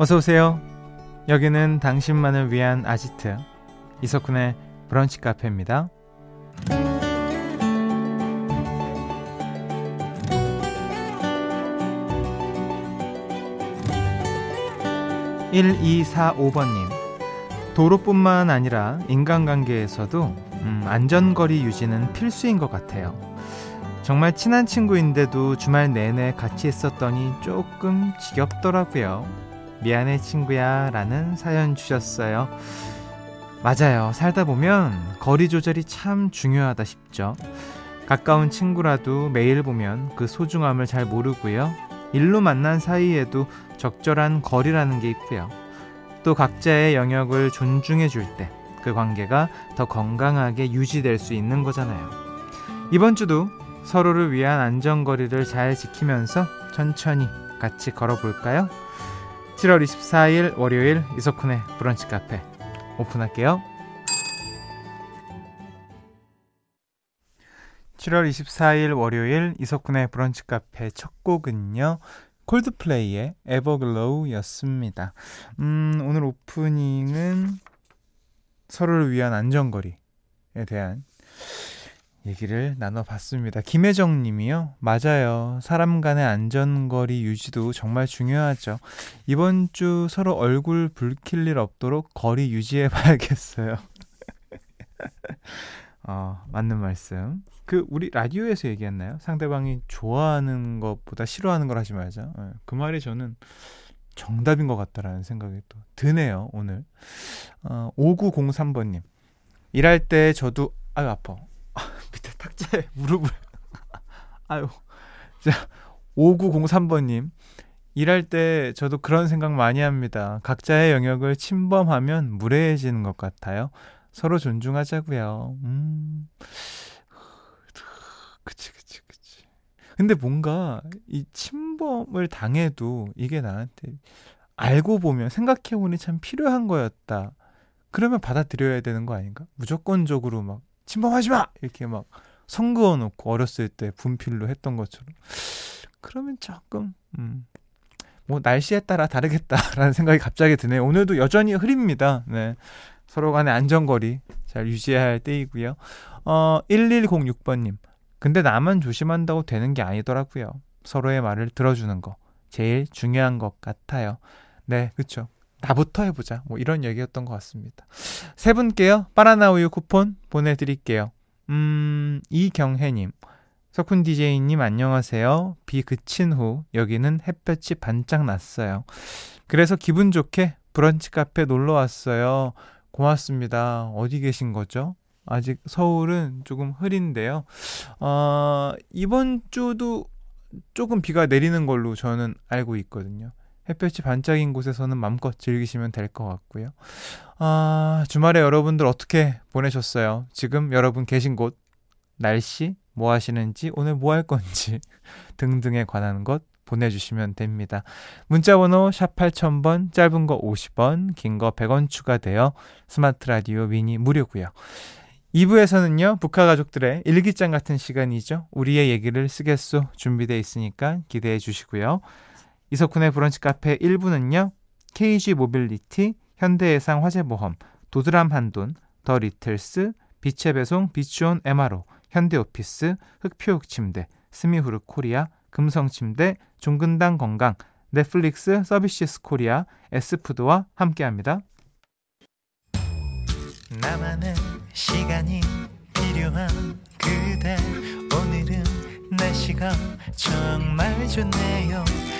어서 오세요. 여기는 당신만을 위한 아지트 이석훈의 브런치 카페입니다. 1245번님. 도로뿐만 아니라 인간관계에서도 음, 안전거리 유지는 필수인 것 같아요. 정말 친한 친구인데도 주말 내내 같이 있었더니 조금 지겹더라고요. 미안해 친구야 라는 사연 주셨어요. 맞아요. 살다 보면 거리 조절이 참 중요하다 싶죠. 가까운 친구라도 매일 보면 그 소중함을 잘 모르고요. 일로 만난 사이에도 적절한 거리라는 게 있고요. 또 각자의 영역을 존중해 줄 때 그 관계가 더 건강하게 유지될 수 있는 거잖아요. 이번 주도 서로를 위한 안전거리를 잘 지키면서 천천히 같이 걸어볼까요? 7월 24일 월요일 이석훈의 브런치 카페 오픈할게요. 7월 24일 월요일 이석훈의 브런치 카페 첫 곡은요. 콜드플레이의 에버글로우였습니다. 음, 오늘 오프닝은 서로를 위한 안전거리에 대한 얘기를 나눠봤습니다. 김혜정 님이요. 맞아요. 사람 간의 안전거리 유지도 정말 중요하죠. 이번 주 서로 얼굴 붉힐 일 없도록 거리 유지해 봐야겠어요. 어, 맞는 말씀. 그 우리 라디오에서 얘기했나요? 상대방이 좋아하는 것보다 싫어하는 걸 하지 말자. 네, 그 말이 저는 정답인 것 같다라는 생각이 또 드네요. 오늘 어, 5903번님 일할 때 저도 아유 아파 탁자에 무릎을 아유 자 5903번님 일할 때 저도 그런 생각 많이 합니다. 각자의 영역을 침범하면 무례해지는 것 같아요. 서로 존중하자고요. 음. 그치 그치 그치. 근데 뭔가 이 침범을 당해도 이게 나한테 알고 보면 생각해 보니 참 필요한 거였다. 그러면 받아들여야 되는 거 아닌가? 무조건적으로 막 침범하지 마 이렇게 막 선 그어 놓고 어렸을 때 분필로 했던 것처럼 그러면 조금 음. 뭐 날씨에 따라 다르겠다라는 생각이 갑자기 드네요. 오늘도 여전히 흐립니다. 네. 서로 간의 안전거리 잘 유지해야 할 때이고요. 어, 1106번님. 근데 나만 조심한다고 되는 게 아니더라고요. 서로의 말을 들어주는 거. 제일 중요한 것 같아요. 네, 그쵸. 나부터 해보자. 뭐 이런 얘기였던 것 같습니다. 세 분께요. 바나나 우유 쿠폰 보내드릴게요. 음, 이경혜님. 석훈 DJ님 안녕하세요. 비 그친 후 여기는 햇볕이 반짝 났어요. 그래서 기분 좋게 브런치 카페 놀러 왔어요. 고맙습니다. 어디 계신 거죠? 아직 서울은 조금 흐린데요. 어, 이번 주도 조금 비가 내리는 걸로 저는 알고 있거든요. 햇볕이 반짝인 곳에서는 마음껏 즐기시면 될 것 같고요. 아, 주말에 여러분들 어떻게 보내셨어요? 지금 여러분 계신 곳, 날씨, 뭐 하시는지, 오늘 뭐 할 건지 등등에 관한 것 보내주시면 됩니다. 문자번호 샵 8000번, 짧은 거 50원, 긴 거 100원 추가되어 스마트 라디오 미니 무료고요. 2부에서는요, 브카 가족들의 일기장 같은 시간이죠. 우리의 얘기를 쓰겠소 준비되어 있으니까 기대해 주시고요. 이석훈의 브런치 카페 1부는요, KG 모빌리티, 현대해상 화재보험, 도드람 한돈, 더 리틀스, 빛의 배송 비추온 MRO, 현대오피스, 흑표육침대, 스미후르 코리아, 금성침대, 종근당 건강, 넷플릭스 서비스 코리아, 에스푸드와 함께합니다. 나만의 시간이 필요한 그대 오늘은 날씨가 정말 좋네요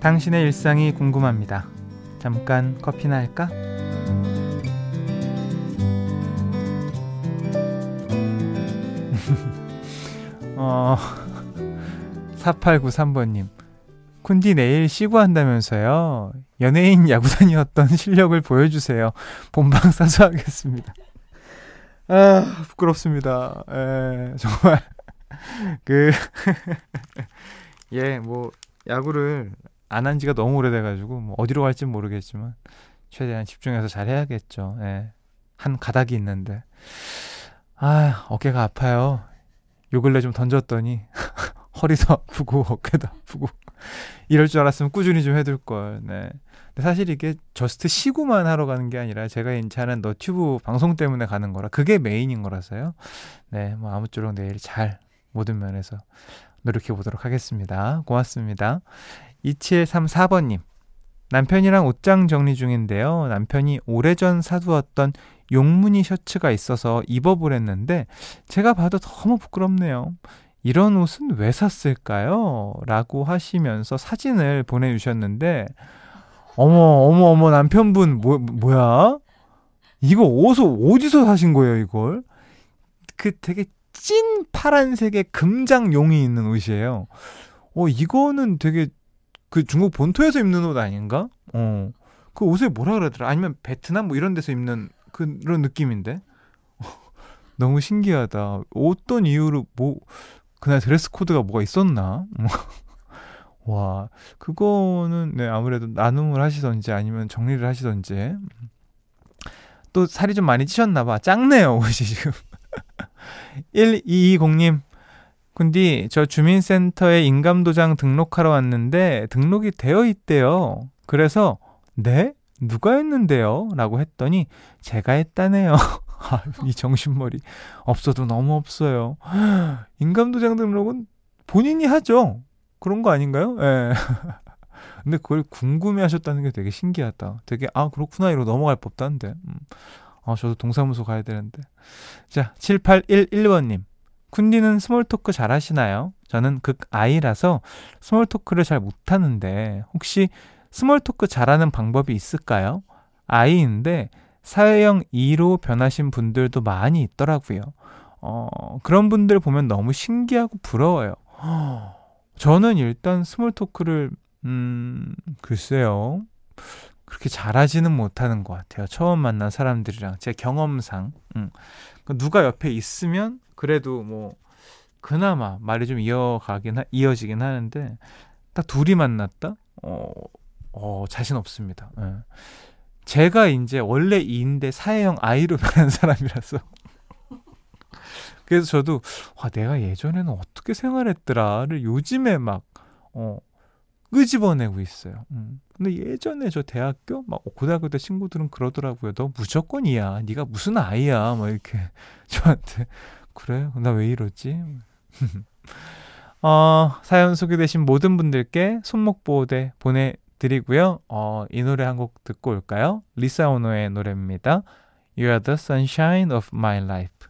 당신의 일상이 궁금합니다. 잠깐 커피나 할까? 어, 4893번님. 쿤디 내일 쉬고 한다면서요. 연예인 야구단이었던 실력을 보여주세요. 본방 사수하겠습니다. 아, 부끄럽습니다. 에, 정말. 그, 예, 뭐, 야구를 안 한 지가 너무 오래돼가지고, 뭐, 어디로 갈지 모르겠지만, 최대한 집중해서 잘 해야겠죠. 예. 한 가닥이 있는데. 아, 어깨가 아파요. 요 근래 좀 던졌더니, 허리도 아프고, 어깨도 아프고. 이럴 줄 알았으면 꾸준히 좀 해둘 걸. 네. 근데 사실 이게 just 시구만 하러 가는 게 아니라 제가 인차는 너튜브 방송 때문에 가는 거라 그게 메인인 거라서요. 네, 뭐 아무쪼록 내일 잘 모든 면에서 노력해 보도록 하겠습니다. 고맙습니다. 2734번님. 남편이랑 옷장 정리 중인데요. 남편이 오래전 사두었던 용무늬 셔츠가 있어서 입어보랬는데 제가 봐도 너무 부끄럽네요. 이런 옷은 왜 샀을까요? 라고 하시면서 사진을 보내주셨는데, 어머, 어머, 어머, 남편분, 뭐, 뭐야? 이거 옷을 어디서 사신 거예요, 이걸? 그 되게 찐 파란색의 금장용이 있는 옷이에요. 어, 이거는 되게 그 중국 본토에서 입는 옷 아닌가? 어. 그 옷에 뭐라 그러더라? 아니면 베트남 뭐 이런 데서 입는 그런 느낌인데? 너무 신기하다. 어떤 이유로 뭐 그날 드레스 코드가 뭐가 있었나? 와, 그거는 네, 아무래도 나눔을 하시던지 아니면 정리를 하시던지 또 살이 좀 많이 찌셨나 봐. 작네요, 옷이 지금. 1220님. 근데 저 주민센터에 인감도장 등록하러 왔는데 등록이 되어 있대요. 그래서 네? 누가 했는데요? 라고 했더니 제가 했다네요. 아, 이 정신머리 없어도 너무 없어요. 인감도장 등록은 본인이 하죠. 그런 거 아닌가요? 예. 네. 근데 그걸 궁금해 하셨다는 게 되게 신기하다. 되게, 아, 그렇구나. 이러고 넘어갈 법도 한데. 음. 아, 저도 동사무소 가야 되는데. 자, 7811번님. 쿤디는 small talk 잘 하시나요? 저는 극 I라서 small talk를 잘 못하는데, 혹시 small talk 잘하는 방법이 있을까요? I인데, 사회형 E로 변하신 분들도 많이 있더라고요. 어, 그런 분들 보면 너무 신기하고 부러워요. 저는 일단 small talk를, 음, 글쎄요. 그렇게 잘하지는 못하는 것 같아요. 처음 만난 사람들이랑 제 경험상. 음. 그 누가 옆에 있으면 그래도 뭐, 그나마 말이 좀 이어가긴, 하, 이어지긴 하는데, 딱 둘이 만났다? 어, 어, 자신 없습니다. 예. 제가 이제 원래 2인데 사회형 아이로 변한 사람이라서. 그래서 저도 와 내가 예전에는 어떻게 생활했더라를 요즘에 막 어, 끄집어내고 있어요. 음. 근데 예전에 저 대학교 막 고등학교 때 친구들은 그러더라고요. 너 무조건이야. 네가 무슨 아이야. 막 이렇게 저한테 그래? 나 왜 이러지? 어, 사연 소개되신 모든 분들께 손목 보호대 보내 드리고요. 어, 이 노래 한 곡 듣고 올까요? 리사 오노의 노래입니다. You are the sunshine of my life.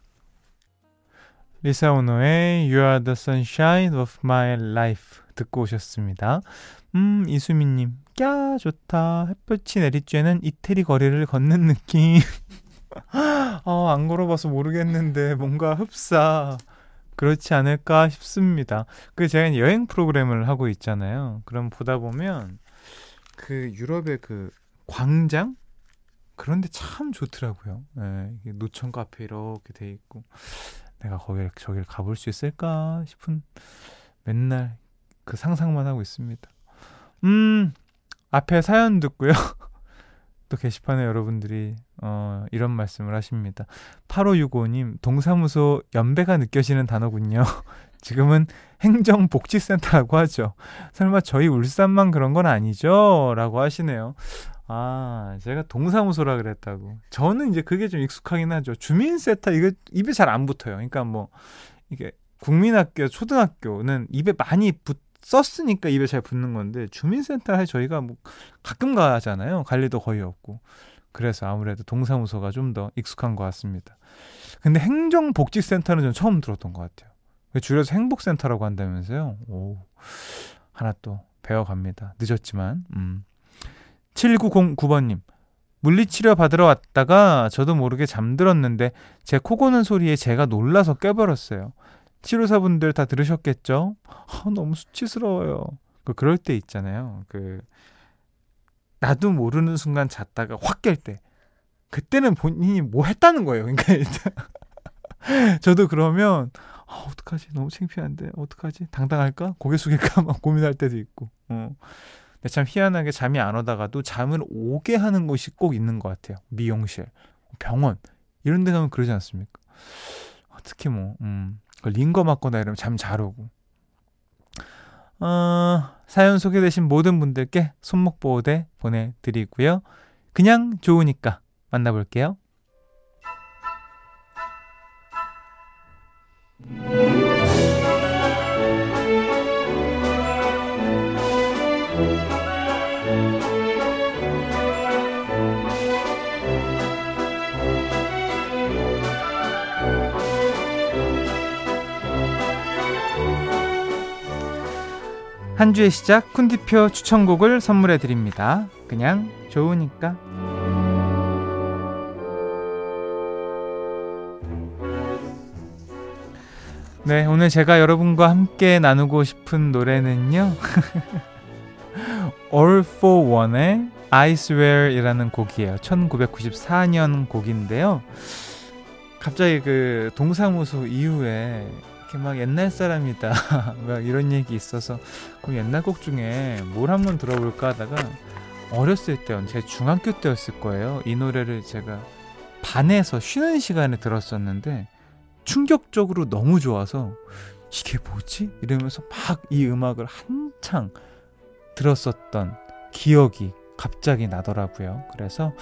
리사 오노의 You are the sunshine of my life 듣고 오셨습니다. 음, 이수민님. 꺄, 좋다. 햇볕이 내리쬐는 이태리 거리를 걷는 느낌. 어, 안 걸어봐서 모르겠는데, 뭔가 흡사. 그렇지 않을까 싶습니다. 그 제가 여행 프로그램을 하고 있잖아요. 그럼 보다 보면 그 유럽의 그 광장 그런데 참 좋더라고요. 예, 노천 카페 이렇게 돼 있고 내가 거기 저길 가볼 수 있을까 싶은 맨날 그 상상만 하고 있습니다. 음 앞에 사연 듣고요. 또 게시판에 여러분들이 어, 이런 말씀을 하십니다. 8565님, 동사무소 연배가 느껴지는 단어군요. 지금은 행정복지센터라고 하죠. 설마 저희 울산만 그런 건 아니죠? 라고 하시네요. 아, 제가 동사무소라 그랬다고. 저는 이제 그게 좀 익숙하긴 하죠. 주민센터, 이거 입에 잘 안 붙어요. 그러니까 뭐, 이게 국민학교, 초등학교는 입에 많이 붙, 썼으니까 입에 잘 붙는 건데, 주민센터에 저희가 뭐 가끔 가잖아요. 갈 일도 거의 없고. 그래서 아무래도 동사무소가 좀 더 익숙한 것 같습니다. 근데 행정복지센터는 좀 처음 들었던 것 같아요. 줄여서 행복센터라고 한다면서요. 오, 하나 또 배워갑니다. 늦었지만. 음. 7909번님. 물리치료 받으러 왔다가 저도 모르게 잠들었는데 제 코 고는 소리에 제가 놀라서 깨버렸어요. 치료사분들 다 들으셨겠죠? 아, 너무 수치스러워요. 그 그럴 때 있잖아요. 그 나도 모르는 순간 잤다가 확 깰 때. 그때는 본인이 뭐 했다는 거예요. 그러니까 일단 저도 그러면 아, 어떡하지? 너무 창피한데. 어떡하지? 당당할까? 고개 숙일까? 막 고민할 때도 있고. 어. 근데 참 희한하게 잠이 안 오다가도 잠을 오게 하는 곳이 꼭 있는 것 같아요. 미용실, 병원 이런 데 가면 그러지 않습니까? 아, 특히 뭐 음, 링거 맞거나 이러면 잠 잘 오고. 어, 사연 소개되신 모든 분들께 손목 보호대 보내드리고요. 그냥 좋으니까 만나볼게요. 한 주의 시작 쿤디표 추천곡을 선물해 드립니다. 그냥 좋으니까. 네, 오늘 제가 여러분과 함께 나누고 싶은 노래는요. All for One의 I Swear이라는 곡이에요. 1994년 곡인데요. 갑자기 그 동사무소 이후에 이렇게 막 옛날 사람이다 막 이런 얘기 있어서 그럼 옛날 곡 중에 뭘 한번 들어볼까 하다가 어렸을 때, 제 중학교 때였을 거예요. 이 노래를 제가 반에서 쉬는 시간에 들었었는데 충격적으로 너무 좋아서 이게 뭐지? 이러면서 막 이 음악을 한창 들었었던 기억이 갑자기 나더라고요. 그래서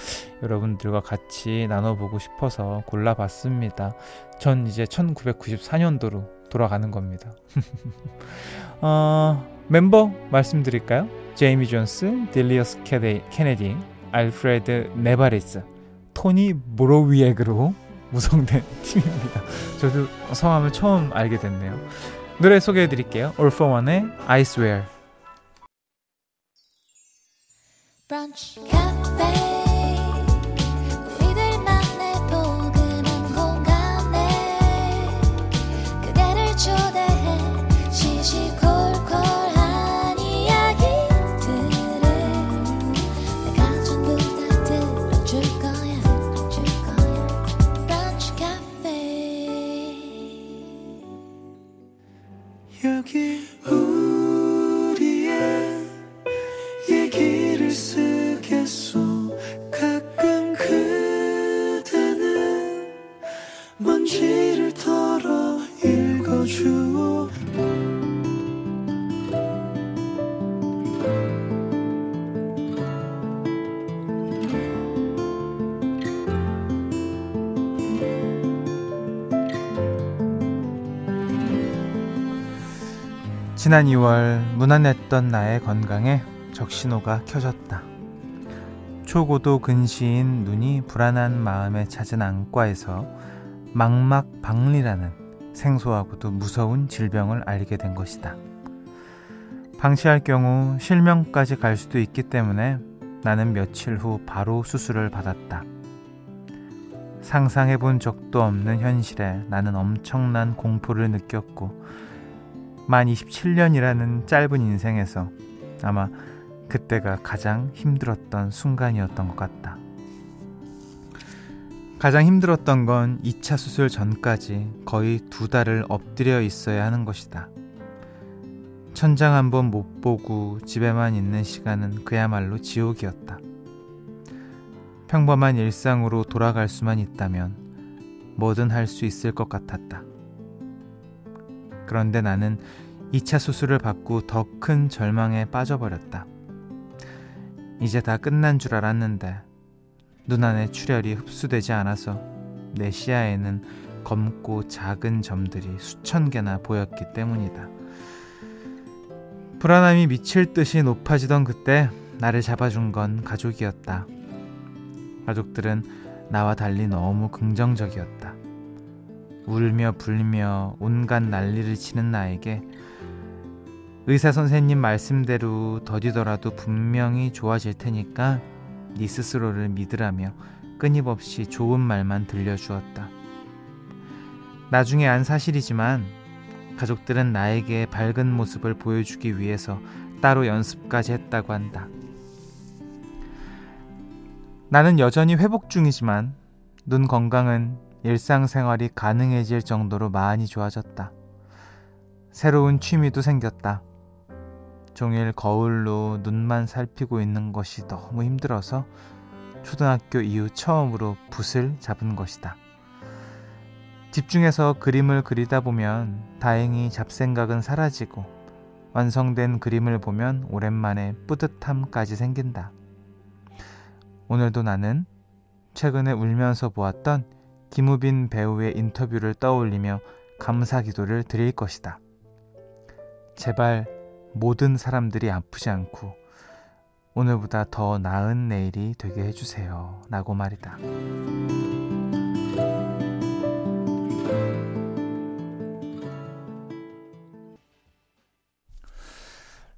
여러분들과 같이 나눠보고 싶어서 골라봤습니다. 전 이제 1994년도로 돌아가는 겁니다. 어, 멤버 말씀드릴까요? 제이미 존스, 딜리어스 케네디, 알프레드 네바리스, 토니 모로위액으로 구성된 팀입니다. 저도 성함을 처음 알게 됐네요. 노래 소개해 드릴게요. All for One의 I Swear. 지난 2월 무난했던 나의 건강에 적신호가 켜졌다. 초고도 근시인 눈이 불안한 마음에 찾은 안과에서 망막박리라는 생소하고도 무서운 질병을 알게 된 것이다. 방치할 경우 실명까지 갈 수도 있기 때문에 나는 며칠 후 바로 수술을 받았다. 상상해 본 적도 없는 현실에 나는 엄청난 공포를 느꼈고 만 27년이라는 짧은 인생에서 아마 그때가 가장 힘들었던 순간이었던 것 같다. 가장 힘들었던 건 2차 수술 전까지 거의 두 달을 엎드려 있어야 하는 것이다. 천장 한 번 못 보고 집에만 있는 시간은 그야말로 지옥이었다. 평범한 일상으로 돌아갈 수만 있다면 뭐든 할 수 있을 것 같았다. 그런데 나는 2차 수술을 받고 더 큰 절망에 빠져버렸다. 이제 다 끝난 줄 알았는데 눈 안에 출혈이 흡수되지 않아서 내 시야에는 검고 작은 점들이 수천 개나 보였기 때문이다. 불안함이 미칠 듯이 높아지던 그때 나를 잡아준 건 가족이었다. 가족들은 나와 달리 너무 긍정적이었다. 울며 불며 온갖 난리를 치는 나에게 의사 선생님 말씀대로 더디더라도 분명히 좋아질 테니까 네 스스로를 믿으라며 끊임없이 좋은 말만 들려주었다. 나중에 안 사실이지만 가족들은 나에게 밝은 모습을 보여주기 위해서 따로 연습까지 했다고 한다. 나는 여전히 회복 중이지만 눈 건강은 일상생활이 가능해질 정도로 많이 좋아졌다. 새로운 취미도 생겼다. 종일 거울로 눈만 살피고 있는 것이 너무 힘들어서 초등학교 이후 처음으로 붓을 잡은 것이다. 집중해서 그림을 그리다 보면 다행히 잡생각은 사라지고 완성된 그림을 보면 오랜만에 뿌듯함까지 생긴다. 오늘도 나는 최근에 울면서 보았던 김우빈 배우의 인터뷰를 떠올리며 감사 기도를 드릴 것이다. 제발 모든 사람들이 아프지 않고 오늘보다 더 나은 내일이 되게 해주세요. 라고 말이다.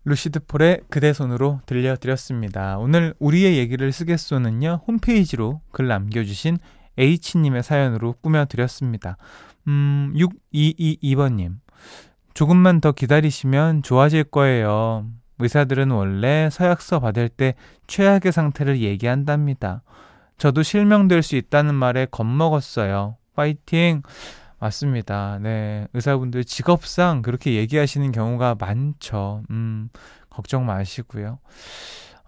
루시드 폴의 그대 손으로 들려드렸습니다. 오늘 우리의 얘기를 쓰겠소는요, 홈페이지로 글 남겨주신 H님의 사연으로 꾸며드렸습니다. 음, 6222번님. 조금만 더 기다리시면 좋아질 거예요. 의사들은 원래 서약서 받을 때 최악의 상태를 얘기한답니다. 저도 실명될 수 있다는 말에 겁먹었어요. 파이팅! 맞습니다. 네. 의사분들 직업상 그렇게 얘기하시는 경우가 많죠. 음, 걱정 마시고요.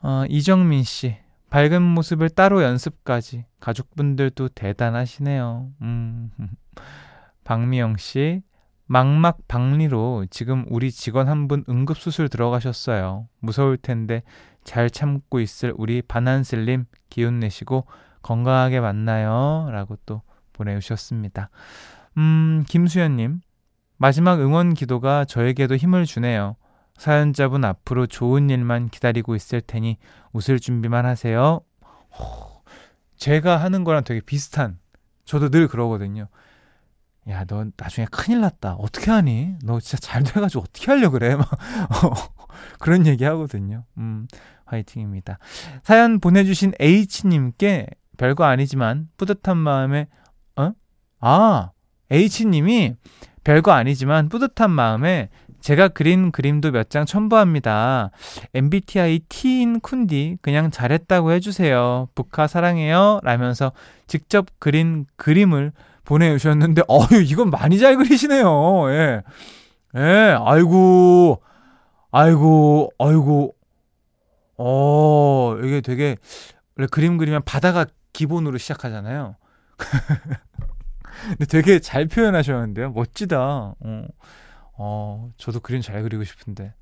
어, 이정민 씨. 밝은 모습을 따로 연습까지. 가족분들도 대단하시네요. 음. 박미영 씨. 망막 박리로 지금 우리 직원 한 분 응급수술 들어가셨어요. 무서울 텐데 잘 참고 있을 우리 반한슬님 기운 내시고 건강하게 만나요. 라고 또 보내주셨습니다. 음, 김수현님. 마지막 응원 기도가 저에게도 힘을 주네요. 사연자분 앞으로 좋은 일만 기다리고 있을 테니 웃을 준비만 하세요. 제가 하는 거랑 되게 비슷한, 저도 늘 그러거든요. 야, 너 나중에 큰일 났다. 어떻게 하니? 너 진짜 잘 돼가지고 어떻게 하려 그래? 막 그런 얘기 하거든요. 음, 화이팅입니다. 사연 보내주신 H님께 별거 아니지만 뿌듯한 마음에, 어? 아, H님이 별거 아니지만 뿌듯한 마음에 제가 그린 그림도 몇 장 첨부합니다. MBTI T인 쿤디 그냥 잘했다고 해주세요. 북카 사랑해요. 라면서 직접 그린 그림을 보내주셨는데 어유 이건 많이 잘 그리시네요. 예. 예, 아이고, 아이고, 아이고. 어, 이게 되게 원래 그림 그리면 바다가 기본으로 시작하잖아요. 근데 되게 잘 표현하셨는데요. 멋지다. 어, 어, 저도 그림 잘 그리고 싶은데.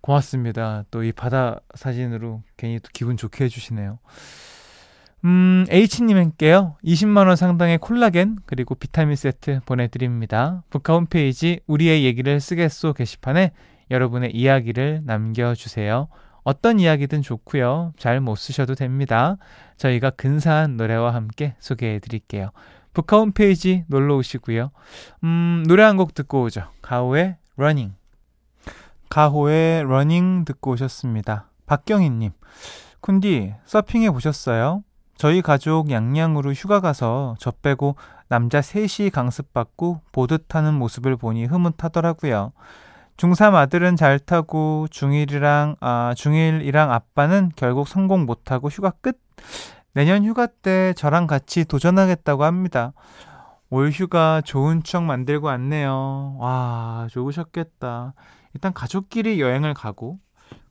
고맙습니다. 또 이 바다 사진으로 괜히 또 기분 좋게 해주시네요. 음, H님께요. 20만원 상당의 콜라겐, 그리고 비타민 세트 보내드립니다. 북카 홈페이지 우리의 얘기를 쓰겠소 게시판에 여러분의 이야기를 남겨주세요. 어떤 이야기든 좋고요. 잘 못 쓰셔도 됩니다. 저희가 근사한 노래와 함께 소개해 드릴게요. 브카 홈페이지 놀러 오시고요. 음, 노래 한 곡 듣고 오죠. 가호의 Running. 가호의 Running 듣고 오셨습니다. 박경희님, 쿤디 서핑해 보셨어요? 저희 가족 양양으로 휴가 가서 저 빼고 남자 셋이 강습받고 보드 타는 모습을 보니 흐뭇하더라고요. 중3 아들은 잘 타고 중1이랑 아 중1이랑 아빠는 결국 성공 못하고 휴가 끝. 내년 휴가 때 저랑 같이 도전하겠다고 합니다. 올 휴가 좋은 추억 만들고 왔네요. 와, 좋으셨겠다. 일단 가족끼리 여행을 가고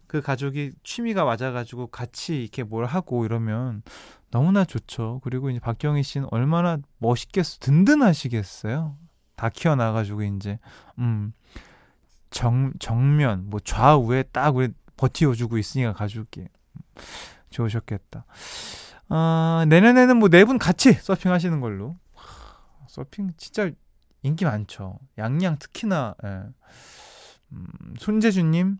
그 가족이 취미가 맞아가지고 같이 이렇게 뭘 하고 이러면 너무나 좋죠. 그리고 이제 박경희 씨는 얼마나 멋있겠어, 든든하시겠어요. 다 키워나가지고 이제 음 정 정면 뭐 좌우에 딱 우리 버티어주고 있으니까 가족이 좋으셨겠다. 아, 내년에는 뭐 네 분 같이 서핑 하시는 걸로. 서핑 진짜 인기 많죠. 양양 특히나. 예. 음, 손재주님,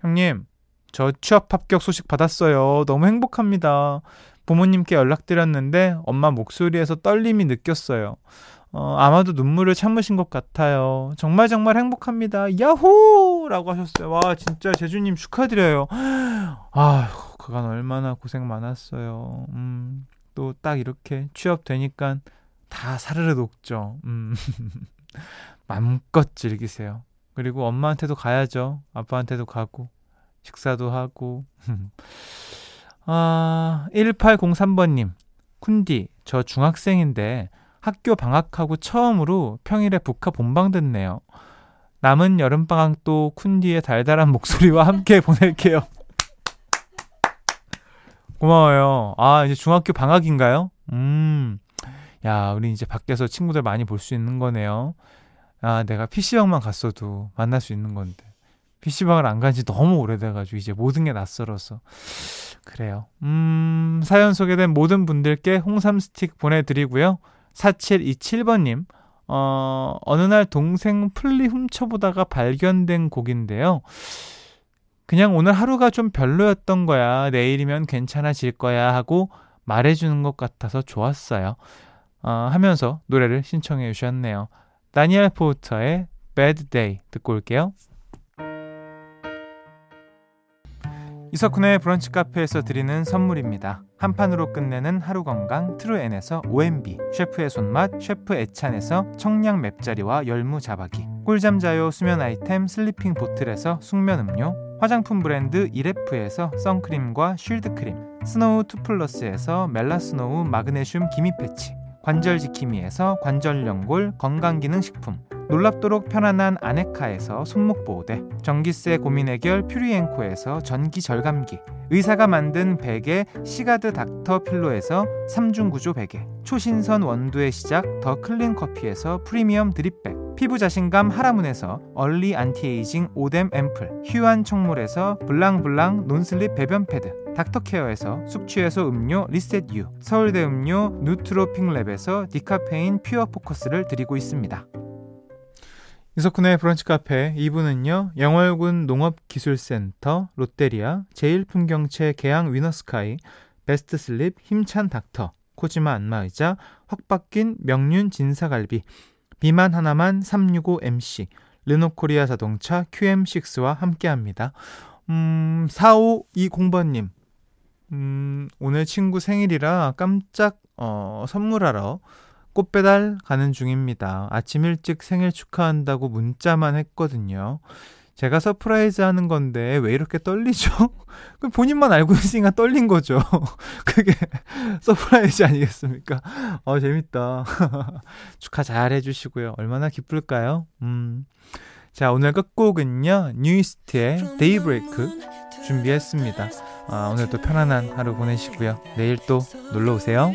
형님, 저 취업 합격 소식 받았어요. 너무 행복합니다. 부모님께 연락드렸는데 엄마 목소리에서 떨림이 느꼈어요. 어, 아마도 눈물을 참으신 것 같아요. 정말 정말 행복합니다. 야호! 라고 하셨어요. 와, 진짜 제주님 축하드려요. 아, 그간 얼마나 고생 많았어요. 음, 또 딱 이렇게 취업되니까 다 사르르 녹죠. 음, 맘껏 즐기세요. 그리고 엄마한테도 가야죠. 아빠한테도 가고. 식사도 하고. 아, 1803번님. 쿤디, 저 중학생인데 학교 방학하고 처음으로 평일에 북카 본방 듣네요. 남은 여름방학도 쿤디의 달달한 목소리와 함께 보낼게요. 고마워요. 아, 이제 중학교 방학인가요? 음. 야, 우리 이제 밖에서 친구들 많이 볼 수 있는 거네요. 아, 내가 PC방만 갔어도 만날 수 있는 건데. PC방을 안 간 지 너무 오래돼가지고 이제 모든 게 낯설어서. 그래요. 음, 사연 소개된 모든 분들께 홍삼 스틱 보내드리고요. 4727번님, 어, 어느 날 동생 플리 훔쳐보다가 발견된 곡인데요. 그냥 오늘 하루가 좀 별로였던 거야. 내일이면 괜찮아질 거야. 하고 말해주는 것 같아서 좋았어요. 어, 하면서 노래를 신청해 주셨네요. 다니엘 포터의 Bad Day 듣고 올게요. 이석훈의 브런치 카페에서 드리는 선물입니다. 한 판으로 끝내는 하루 건강 트루엔에서 OMB, 셰프의 손맛 셰프 애찬에서 청량 맵자리와 열무 자박이, 꿀잠 자요 수면 아이템 슬리핑 보틀에서 숙면 음료, 화장품 브랜드 이레프에서 선크림과 shield 크림, 스노우 투플러스에서 멜라스노우 마그네슘 기미 패치, 관절 지킴이에서 관절 연골 건강기능식품 놀랍도록 편안한 아네카에서 손목 보호대 전기세 고민 해결 퓨리엔코에서 전기 절감기 의사가 만든 베개 시가드 닥터 필로에서 3중 구조 베개 초신선 원두의 시작 더 클린 커피에서 프리미엄 drip bag 피부 자신감 하라문에서 early anti-aging 오뎀 앰플 휴안 청물에서 블랑블랑 non-slip 배변 패드 닥터케어에서 숙취해소 음료 리셋유 서울대 음료 누트로핑랩에서 디카페인 pure focus를 드리고 있습니다. 이석훈의 브런치 카페 2부는요. 영월군 농업기술센터, 롯데리아, 제일풍경채 개항 위너스카이, 베스트슬립, 힘찬 닥터, 코지마 안마의자, 확 바뀐 명륜 진사갈비, 비만 하나만 365MC, 르노코리아 자동차 QM6와 함께합니다. 음, 4520번님. 음, 오늘 친구 생일이라 깜짝 어, 선물하러 꽃배달 가는 중입니다. 아침 일찍 생일 축하한다고 문자만 했거든요. 제가 surprise 하는 건데 왜 이렇게 떨리죠? 본인만 알고 있으니까 떨린 거죠. 그게 surprise 아니겠습니까? 어, 재밌다. 축하 잘 해주시고요. 얼마나 기쁠까요? 음. 자, 오늘 끝곡은요, 뉴이스트의 Daybreak 준비했습니다. 아, 오늘도 편안한 하루 보내시고요. 내일 또 놀러 오세요.